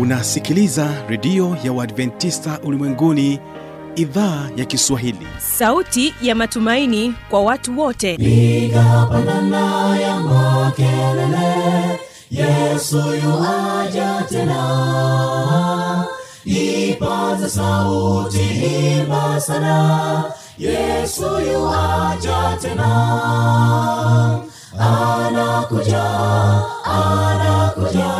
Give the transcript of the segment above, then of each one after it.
unasikiliza redio ya uadventista ulimwenguni idhaa ya kiswahili. Sauti ya matumaini kwa watu wote. Piga pandana ya makelele yesu yuaja tena. Ipaza sauti imba sana yesu yuaja tena. Anakuja anakuja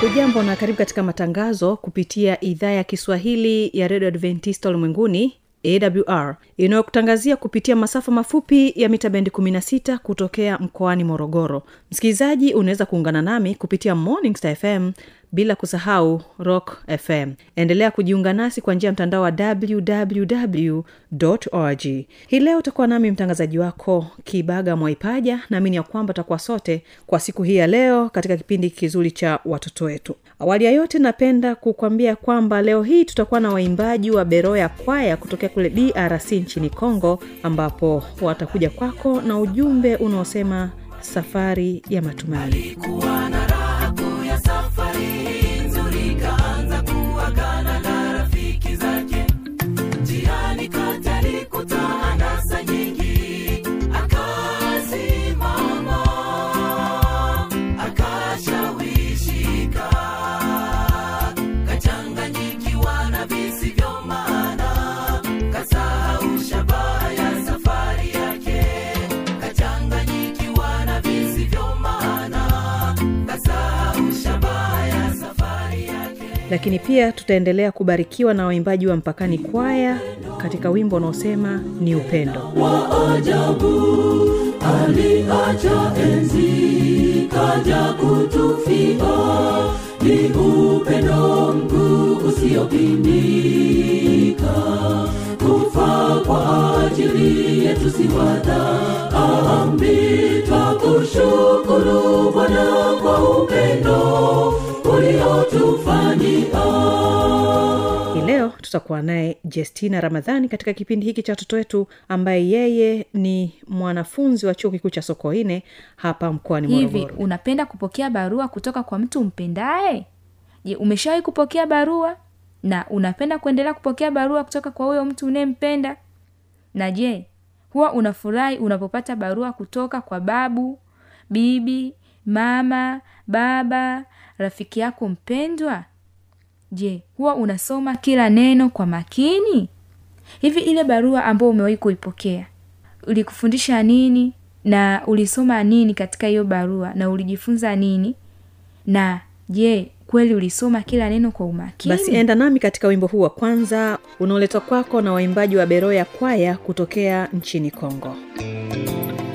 hujambo na karibu katika matangazo kupitia idhaa ya kiswahili ya redio adventista ulimwenguni awr inayokutangazia kupitia masafa mafupi ya mita bendi 16 kutokea mkoani morogoro. Msikilizaji unaweza kuungana nami kupitia morning star fm bila kusahau rock fm endelea kujiunga nasi kwa njia ya mtandao wa www org. Hii leo utakuwa nami mtangazaji wako kibaga mwaipaja. Naamini ya kwamba utakuwa sote kwa siku hii ya leo katika kipindi kizuri cha watoto wetu awali ya yote napenda kukwambia kwamba leo hii tutakuwa na waimbaji wa beroya kwaya kutokea kule drc nchini congo ambapo watakuja kwako na ujumbe unaosema safari ya matumaini. Alikuwa na lakini pia tutaendelea kubarikiwa na waimbaji wa mpakani kwaya katika wimbo unaosema ni upendo. Wa ajabu aliacha enzi kaja kutufia. Ni upendo mgu usiyopindika kufa kwa ajili yetu si wadhambi twakushukuru bwana kwa upendo leo tutakuwa naye jestina ramadhani katika kipindi hiki cha watoto wetu ambaye yeye ni mwanafunzi wa chuo kikuu cha sokoine hapa mkoani hivi morogoro unapenda kupokea barua kutoka kwa mtu mpendaye? Je umeshawahi kupokea barua? Na unapenda kuendelea kupokea barua kutoka kwa huyo mtu unayempenda? Na je huwa unafurahi unapopata barua kutoka kwa babu bibi mama baba rafiki yako mpendwa? Je huwa unasoma kila neno kwa makini? Hivi ile barua ambayo umewahi kuipokea ulikufundisha nini? Na ulisoma nini katika hiyo barua? Na ulijifunza nini? Na je kweli ulisoma kila neno kwa umakini? Basi enda nami katika wimbo huu wa kwanza unaoletwa kwako na waimbaji wa beroya kwaya kutokea nchini kongo. sikilizeni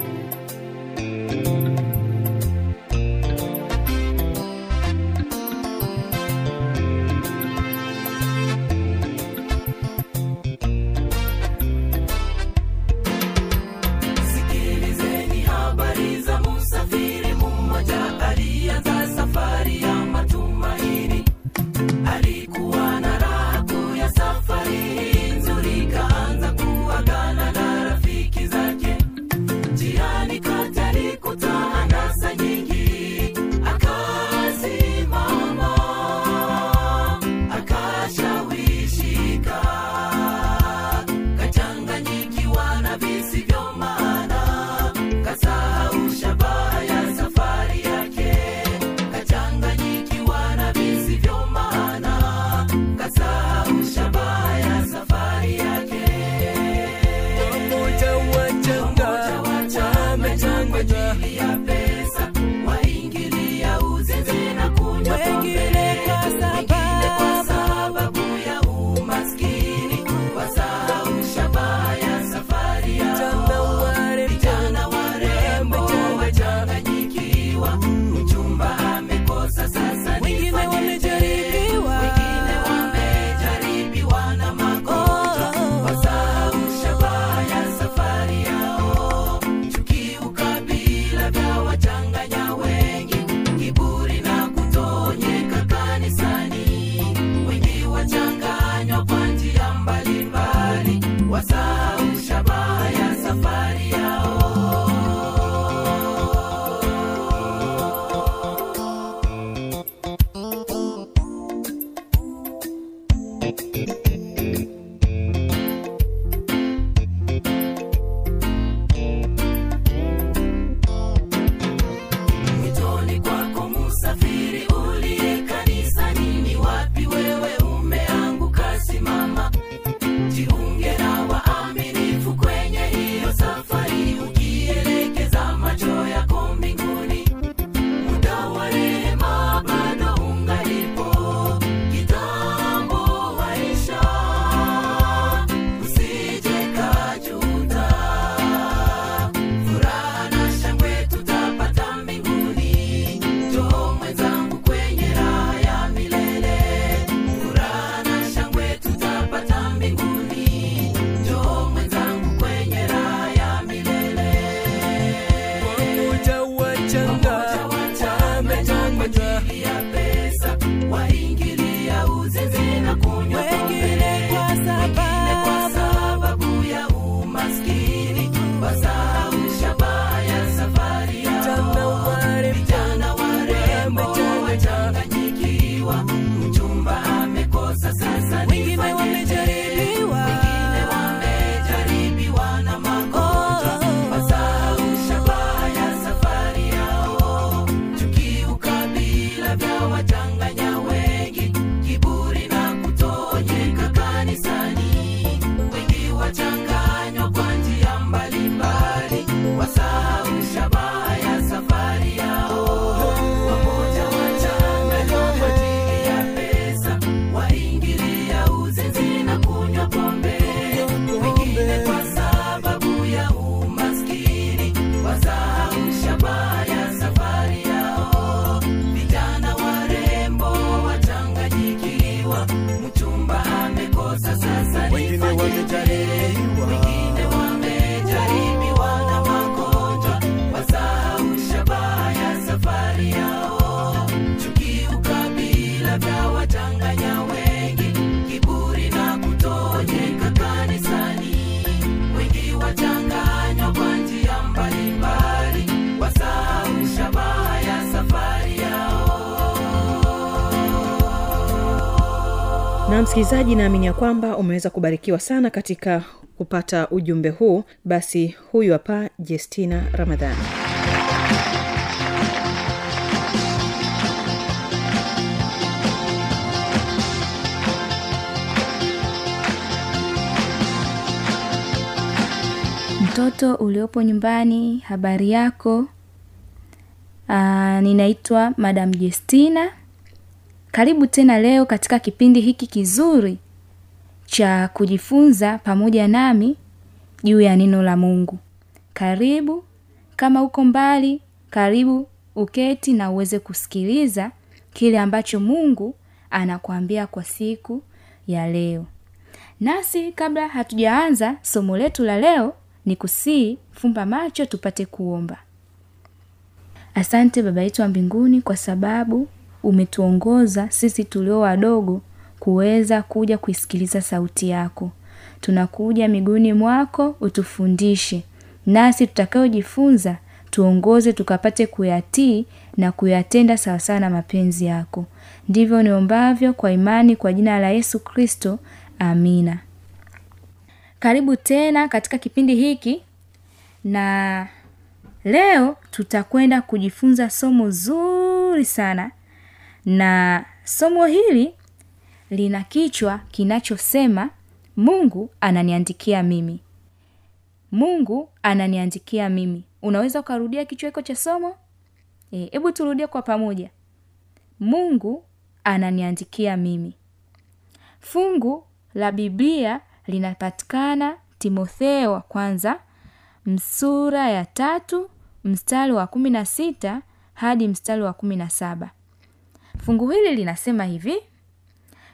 msikilizaji naamini ya kwamba umeweza kubarikiwa sana katika kupata ujumbe huu. Basi huyu hapa jestina ramadhani mtoto uliopo nyumbani habari yako? Aa, ninaitwa madam jestina karibu tena leo katika kipindi hiki kizuri cha kujifunza pamoja nami juu ya neno la mungu. Karibu kama uko mbali karibu uketi na uweze kusikiliza kile ambacho mungu anakuambia kwa siku ya leo. Nasi kabla hatujaanza somo letu la leo ni kusii fumba macho tupate kuomba. Asante baba yetu wa mbinguni kwa sababu umetuongoza sisi tulio wadogo kuweza kuja kuisikiliza sauti yako. Tunakuja miguuni mwako utufundishe. Nasi tutakayojifunza tuongoze tukapate kuyatii na kuyatenda sawasawa na mapenzi yako. Ndivyo niombavyo kwa imani kwa jina la yesu kristo. Amina. Karibu tena katika kipindi hiki na leo tutakwenda kujifunza somo zuri sana na somo hili lina kichwa kinachosema mungu ananiandikia mimi. Mungu ananiandikia mimi. Unaweza ukarudia kichwa hiko cha somo? Hebu e, turudie kwa pamoja. Mungu ananiandikia mimi. Fungu la biblia linapatikana timotheo wa kwanza msura ya tatu mstari wa kumi na sita hadi mstari wa kumi na saba fungu hili linasema hivi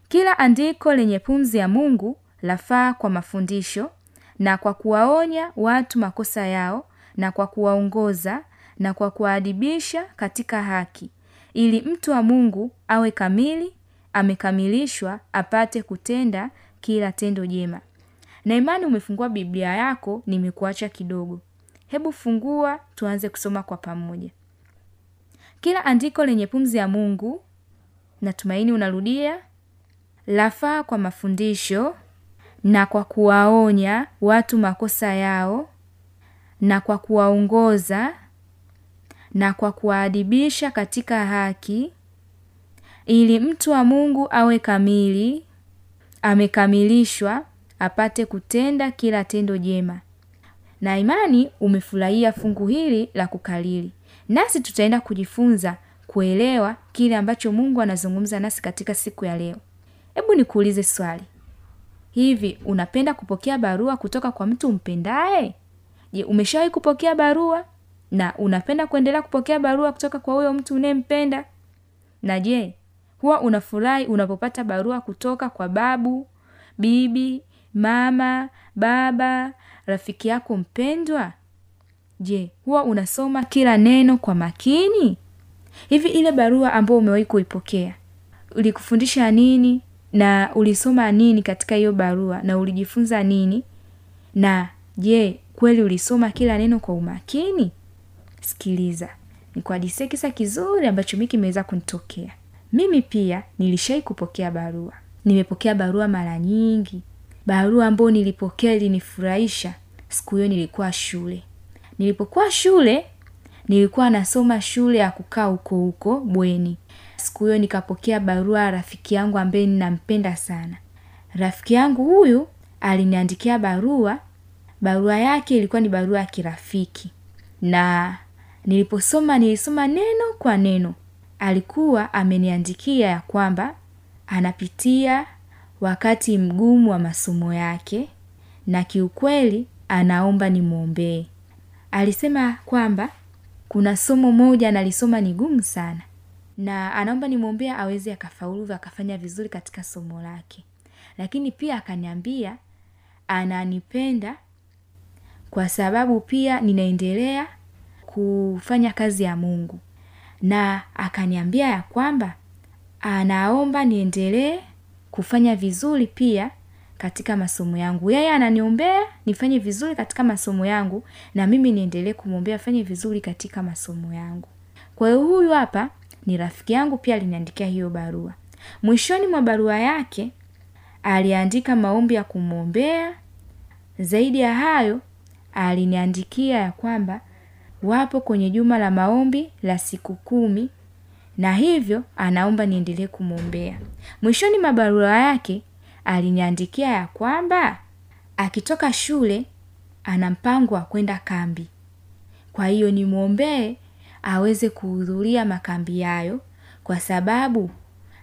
kila andiko lenye pumzi ya mungu lafaa kwa mafundisho na kwa kuwaonya watu makosa yao na kwa kuwaongoza na kwa kuwaadibisha katika haki ili mtu wa mungu awe kamili amekamilishwa apate kutenda kila tendo jema. Na imani umefungua biblia yako nimekuacha kidogo. Hebu fungua tuanze kusoma kwa pamoja. Kila andiko lenye pumzi ya mungu natumaini unarudia. Lafaa kwa mafundisho na kwa kuwaonya watu makosa yao na kwa kuwaongoza na kwa kuwaadibisha katika haki. Ili mtu wa mungu awe kamili amekamilishwa apate kutenda kila tendo jema. Na imani umefurahia fungu hili la kukalili. Nasi tutaenda kujifunza kuelewa kile ambacho mungu anazungumza nasi katika siku ya leo. Hebu nikuulize swali. Hivi unapenda kupokea barua kutoka kwa mtu mpendaye? Je umeshawahi kupokea barua? Na unapenda kuendelea kupokea barua kutoka kwa huyo mtu unayempenda? Na je huwa unafurahi unapopata barua kutoka kwa babu bibi mama baba rafiki yako mpendwa? Je huwa unasoma kila neno kwa makini hivi ile barua ambayo umewahi kuipokea ulikufundisha nini na ulisoma nini katika hiyo barua na ulijifunza nini? Na je kweli ulisoma kila neno kwa umakini? Sikiliza nikuhadisie kisa kizuri ambacho mi kimeweza kunitokea. Mimi pia nilishai kupokea barua. Nimepokea barua mara nyingi. Barua ambayo nilipokea ilinifurahisha. Siku hiyo nilikuwa shule. Nilipokuwa shule nilikuwa nasoma shule ya kukaa huko huko bweni. Siku hiyo nikapokea barua ya rafiki yangu ambaye ninampenda sana. Rafiki yangu huyu aliniandikia barua. Barua yake ilikuwa ni barua ya kirafiki. Na niliposoma nilisoma neno kwa neno. Alikuwa ameniandikia ya kwamba anapitia wakati mgumu wa masomo yake na kiukweli anaomba nimwombee. Alisema kwamba kuna somo moja analisoma ni gumu sana. Na anaomba nimwombea aweze akafaulu akafanya vizuri katika somo lake. Lakini pia akaniambia ananipenda kwa sababu pia ninaendelea kufanya kazi ya mungu. Na akaniambia ya kwamba anaomba niendelee kufanya vizuri pia katika masomo yangu. Yeye ananiombea nifanye vizuri katika masomo yangu na mimi niendelee kumwombea afanye vizuri katika masomo yangu. Kwa hiyo huyu hapa ni rafiki yangu pia aliniandikia hiyo barua. Mwishoni mwa barua yake aliandika maombi ya kumwombea. Zaidi ya hayo aliniandikia ya kwamba wapo kwenye juma la maombi la siku kumi na hivyo anaomba niendelee kumwombea. Mwishoni mwa barua yake aliniandikia ya kwamba akitoka shule ana mpango wa kwenda kambi. Kwa hiyo nimwombee aweze kuhudhuria makambi yayo kwa sababu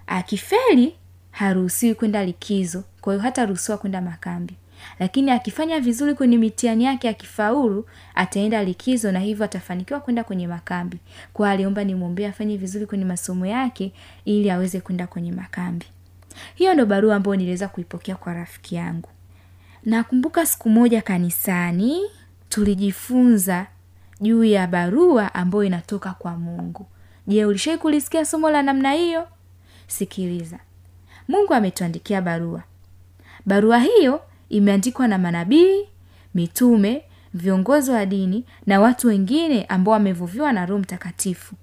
akifeli haruhusiwi kwenda likizo kwa hiyo hataruhusiwa kwenda makambi. Lakini akifanya vizuri kwenye mitihani yake akifaulu ataenda likizo na hivyo atafanikiwa kwenda kwenye makambi. Kwa aliomba nimwombee afanye vizuri kwenye masomo yake ili aweze kwenda kwenye makambi hiyo ndo barua ambayo niliweza kuipokea kwa rafiki yangu. Nakumbuka siku moja kanisani tulijifunza juu ya barua ambayo inatoka kwa mungu. Je ulishai kulisikia somo la namna hiyo? Sikiliza. Mungu ametuandikia barua. Barua hiyo imeandikwa na manabii mitume viongozi wa dini na watu wengine ambao wamevuviwa na roho mtakatifu.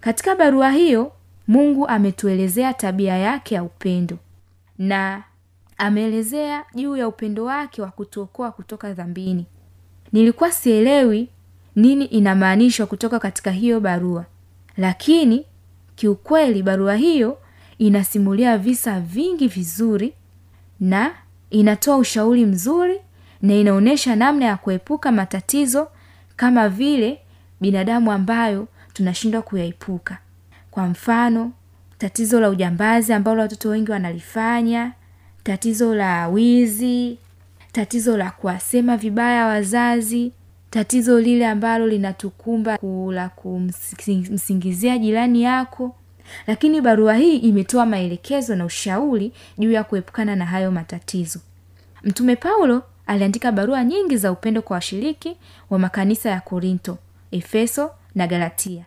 Katika barua hiyo mungu ametuelezea tabia yake ya upendo. Na ameelezea juu ya upendo wake wa kutuokoa kutoka dhambini. Nilikuwa sielewi nini inamaanishwa kutoka katika hiyo barua. Lakini kiukweli barua hiyo inasimulia visa vingi vizuri na inatoa ushauri mzuri na inaonyesha namna ya kuepuka matatizo kama vile binadamu ambayo tunashindwa kuyaepuka kwa mfano tatizo la ujambazi ambalo watoto wengi wanalifanya tatizo la wizi tatizo la kuwasema vibaya wazazi tatizo lile ambalo linatukumba la kumsingizia jirani yako. Lakini barua hii imetoa maelekezo na ushauri juu ya kuepukana na hayo matatizo. Mtume paulo aliandika barua nyingi za upendo kwa washiriki wa makanisa ya korinto efeso na galatia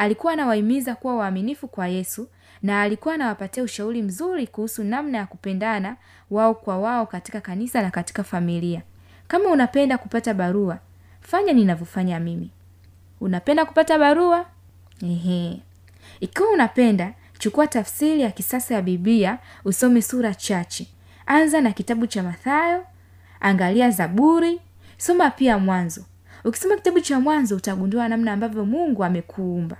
alikuwa anawahimiza kuwa waaminifu kwa yesu na alikuwa anawapatia ushauri mzuri kuhusu namna ya kupendana wao kwa wao katika kanisa na katika familia. Kama unapenda kupata barua fanya ninavyofanya mimi. Unapenda kupata barua? Ehe. ikiwa unapenda chukua tafsiri ya kisasa ya biblia usome sura chache. Anza na kitabu cha mathayo angalia zaburi soma pia mwanzo. Ukisoma kitabu cha mwanzo utagundua namna ambavyo mungu amekuumba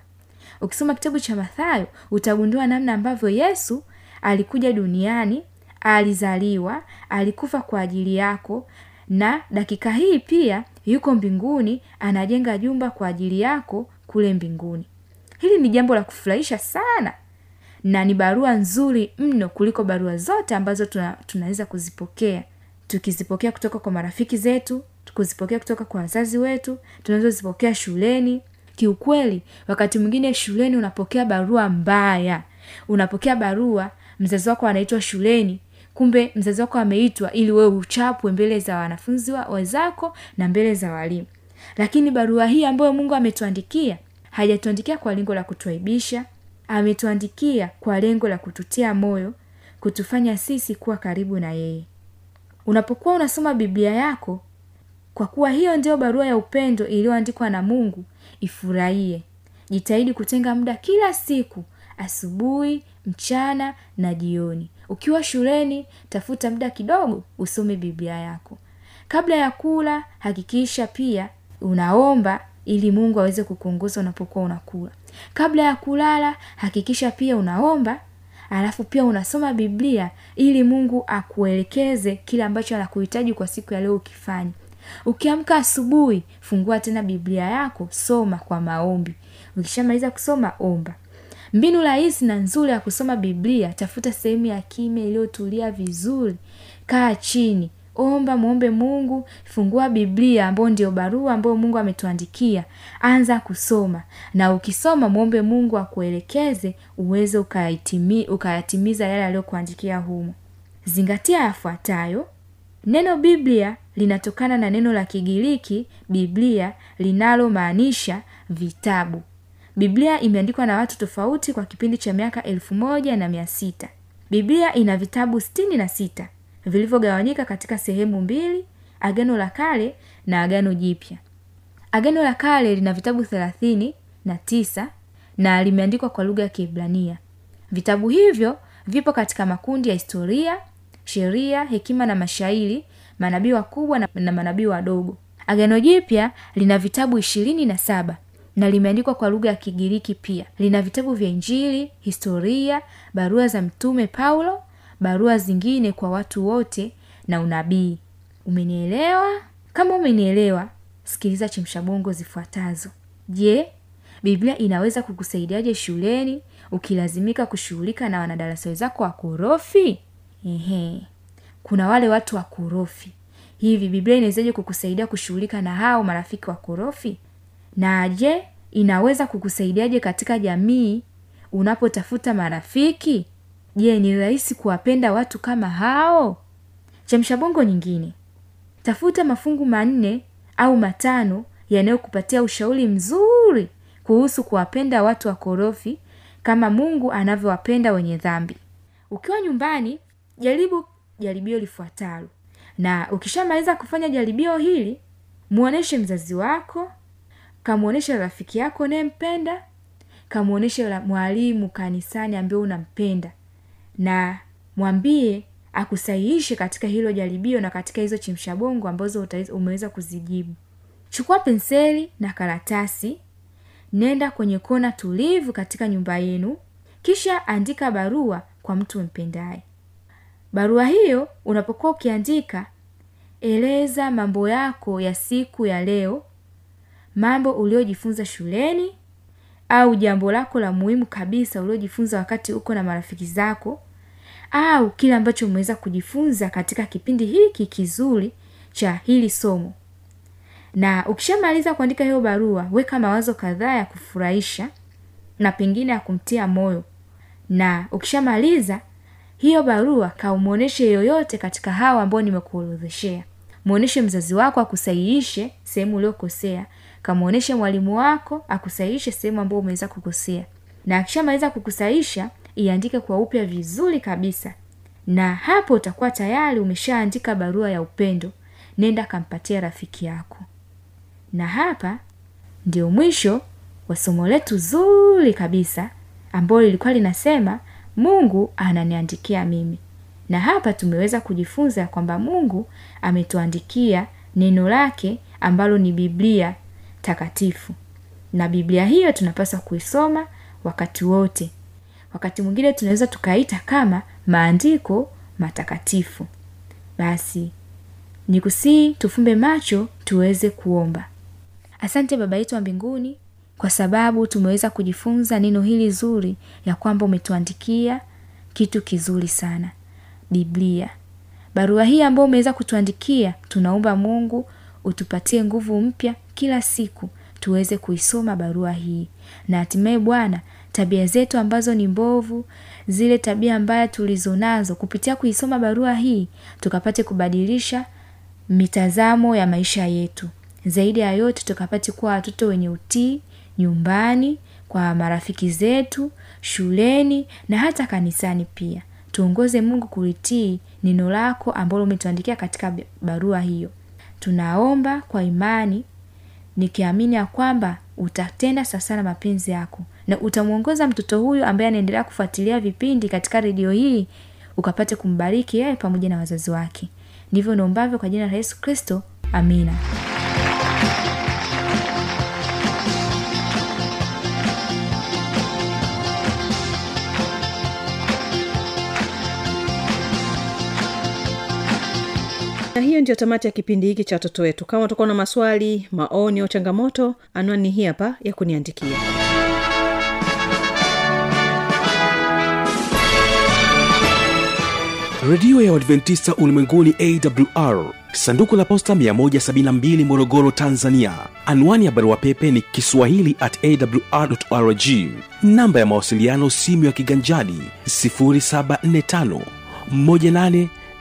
ukisoma kitabu cha mathayo utagundua namna ambavyo yesu alikuja duniani alizaliwa alikufa kwa ajili yako na dakika hii pia yuko mbinguni anajenga jumba kwa ajili yako kule mbinguni. Hili ni jambo la kufurahisha sana na ni barua nzuri mno kuliko barua zote ambazo tuna, tunaweza kuzipokea. Tukizipokea kutoka kwa marafiki zetu kuzipokea kutoka kwa wazazi wetu tunazozipokea shuleni kiukweli wakati mwingine shuleni unapokea barua mbaya. Unapokea barua mzazi wako anaitwa shuleni kumbe mzazi wako ameitwa ili wewe uchapwe mbele za wanafunzi wa- wenzako na mbele za walimu. Lakini barua hii ambayo mungu ametuandikia hajatuandikia kwa lengo la kutuaibisha ametuandikia kwa lengo la kututia moyo kutufanya sisi kuwa karibu na yeye. Unapokuwa unasoma biblia yako kwa kuwa hiyo ndio barua ya upendo iliyoandikwa na mungu ifurahie. Jitahidi kutenga muda kila siku asubuhi mchana na jioni. Ukiwa shuleni tafuta muda kidogo usome biblia yako. Kabla ya kula hakikisha pia unaomba ili mungu aweze kukuongoza unapokuwa unakula. Kabla ya kulala hakikisha pia unaomba alafu pia unasoma biblia ili mungu akuelekeze kile ambacho anakuhitaji kwa siku ya leo ukifanya ukiamka asubuhi fungua tena biblia yako soma kwa maombi. Ukishamaliza kusoma omba. Mbinu rahisi na nzuri ya kusoma biblia tafuta sehemu ya kimya iliyotulia vizuri. Kaa chini omba mwombe mungu fungua biblia ambayo ndio barua ambayo mungu ametuandikia. Anza kusoma. Na ukisoma mwombe mungu akuelekeze uweze ukayatimiza yale aliyokuandikia humo. Zingatia yafuatayo neno biblia linatokana na neno la kigiriki biblia linalomaanisha vitabu. Biblia imeandikwa na watu tofauti kwa kipindi cha miaka elfu moja na mia sita. Biblia ina vitabu sitini na sita vilivyogawanyika katika sehemu mbili agano la kale na agano jipya. Agano la kale lina vitabu thelathini na tisa na limeandikwa kwa lugha ya kiebrania. Vitabu hivyo vipo katika makundi ya historia sheria hekima na mashairi manabii wakubwa na, na manabii wadogo. Agano jipya lina vitabu ishirini na saba na limeandikwa kwa lugha ya kigiriki pia. Lina vitabu vya injili historia barua za mtume paulo barua zingine kwa watu wote na unabii. Umenielewa? Kama umenielewa sikiliza chemshabongo zifuatazo. Je biblia inaweza kukusaidiaje shuleni ukilazimika kushughulika na wanadarasa wenzako wakorofi ehe. Kuna wale watu wakorofi hivi biblia inawezaje kukusaidia kushughulika na hao marafiki wakorofi na je inaweza kukusaidiaje katika jamii unapotafuta marafiki? Je ni rahisi kuwapenda watu kama hao? Chamshabongo nyingine. Tafuta mafungu manne au matano yanayokupatia ushauri mzuri kuhusu kuwapenda watu wakorofi kama mungu anavyowapenda wenye dhambi. Ukiwa nyumbani jaribu jaribio lifuatalo. Na ukishamaliza kufanya jaribio hili mwonyeshe mzazi wako kamwonyeshe rafiki yako unayempenda kamwonyeshe mwalimu kanisani ambaye unampenda. Na mwambie akusahihishe katika hilo jaribio na katika hizo chimshabongo ambazo umeweza kuzijibu. Chukua penseli na karatasi nenda kwenye kona tulivu katika nyumba yenu kisha andika barua kwa mtu mpendaye barua hiyo unapokuwa ukiandika eleza mambo yako ya siku ya leo mambo uliojifunza shuleni au jambo lako la muhimu kabisa uliojifunza wakati uko na marafiki zako au kile ambacho umeweza kujifunza katika kipindi hiki kizuri cha hili somo. Na ukishamaliza kuandika hiyo barua weka mawazo kadhaa ya kufurahisha na pengine ya kumtia moyo. Na ukishamaliza hiyo barua kaumwonyeshe yoyote katika hawa ambao nimekuorodheshea. Mwonyeshe mzazi wako akusahihishe sehemu uliokosea. Kamwonyeshe mwalimu wako akusahihishe sehemu ambayo umeweza kukosea. Na akishamaliza kukusahisha iandike kwa upya vizuri kabisa. Na hapo utakuwa tayari umeshaandika barua ya upendo. Nenda kampatia rafiki yako. Na hapa ndio mwisho wa somo letu zuri kabisa ambalo lilikuwa linasema mungu ananiandikia mimi. Na hapa tumeweza kujifunza kwamba mungu ametuandikia neno lake ambalo ni biblia takatifu. Na biblia hiyo tunapaswa kuisoma wakati wote. Wakati mwingine tunaweza tukaita kama maandiko matakatifu. Basi ni kusii tufumbe macho tuweze kuomba. Asante baba yetu wa mbinguni kwa sababu tumeweza kujifunza neno hili zuri ya kwamba umetuandikia kitu kizuri sana biblia. Barua hii ambayo umeweza kutuandikia tunaomba mungu utupatie nguvu mpya kila siku tuweze kuisoma barua hii. Na hatimaye bwana tabia zetu ambazo ni mbovu zile tabia mbaya tulizonazo kupitia kuisoma barua hii tukapate kubadilisha mitazamo ya maisha yetu. Zaidi ya yote tukapate kuwa watoto wenye utii nyumbani kwa marafiki zetu shuleni na hata kanisani pia. Tuongoze mungu kulitii neno lako ambalo umetuandikia katika barua hiyo. Tunaomba kwa imani nikiamini ya kwamba utatenda sasa na mapenzi yako. Na utamwongoza mtoto huyu ambaye anaendelea kufuatilia vipindi katika redio hii ukapate kumbariki yeye pamoja na wazazi wake. Ndivyo naombavyo kwa jina la yesu kristo. Amina na hiyo ndio tamati ya kipindi hiki cha watoto wetu. Kama utakuwa na maswali maoni au changamoto anwani hii hapa ya kuniandikia. Redio ya uadventista ulimwenguni awr sanduku la posta 172 morogoro tanzania. Anwani ya barua pepe ni kiswahili at awrrg namba ya mawasiliano simu ya kiganjadi 745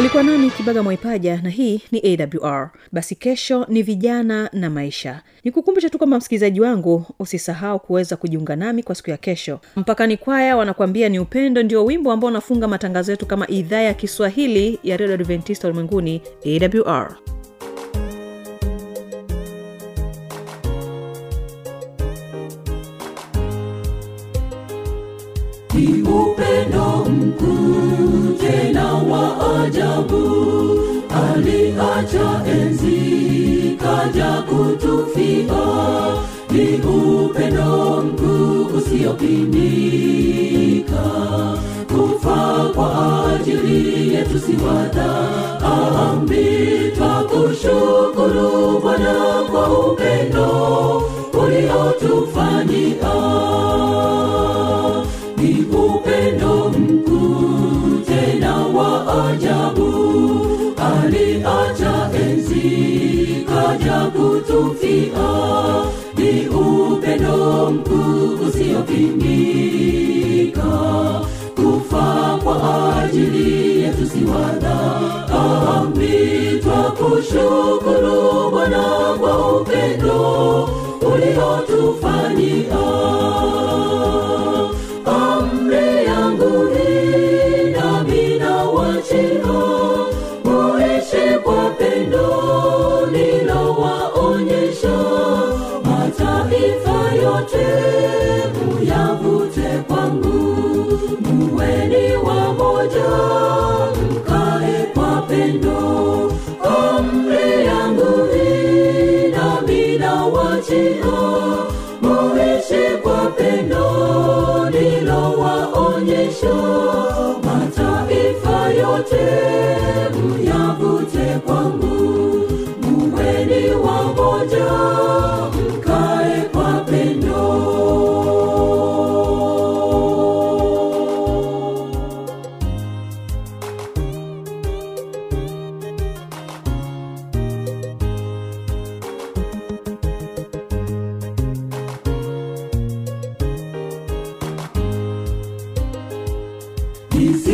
ulikuwa nami kibaga mwaipaja na hii ni awr basi kesho ni vijana na maisha. Nikukumbusha tu kwamba msikilizaji wangu usisahau kuweza kujiunga nami kwa siku ya kesho. Mpakani kwaya wanakuambia ni upendo ndio wimbo ambao unafunga matangazo yetu kama idhaa ya kiswahili ya redio adventista ulimwenguni awr ni upendo mkuu tena wa ajabu aliacha enzi kaja kutufia ni upendo mkuu usiopimika. Kufa kwa ajili yetu siwata wadhambi twakushukuru kutufia ni upendo mkuu usiopimika kufa kwa ajili yetu si wadhambi twakushukuru bwana kwa upendo uliotufanyia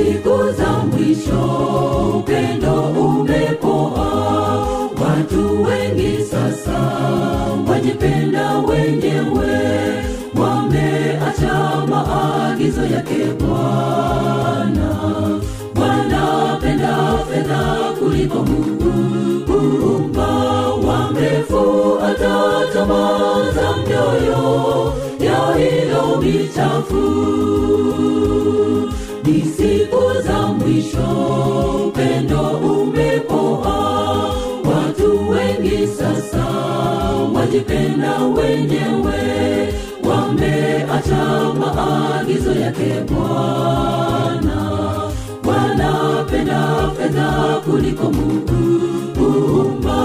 siku za mwisho upendo umepoa. Watu wengi sasa wajipenda wenyewe. Wameacha maagizo yake bwana. Wanapenda fedha kuliko mungu. Kuumba wamefuata tamaa za mioyo. Ya hilo michafu za mwisho upendo umepoa. Watu wengi sasa wajipenda wenyewe wameacha maagizo yake bwana. Wanapenda fedha kuliko mungu kuumba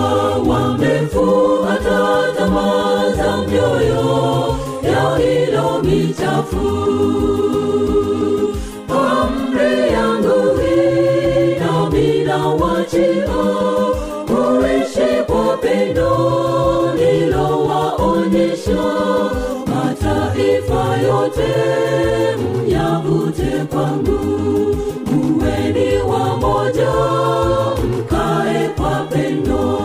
wamefuata tamaa za mioyo ya hilo michafu pendo lilowaonyesha mataifa yote mnyavute kwangu. Muweni wamoja mkae kwa pendo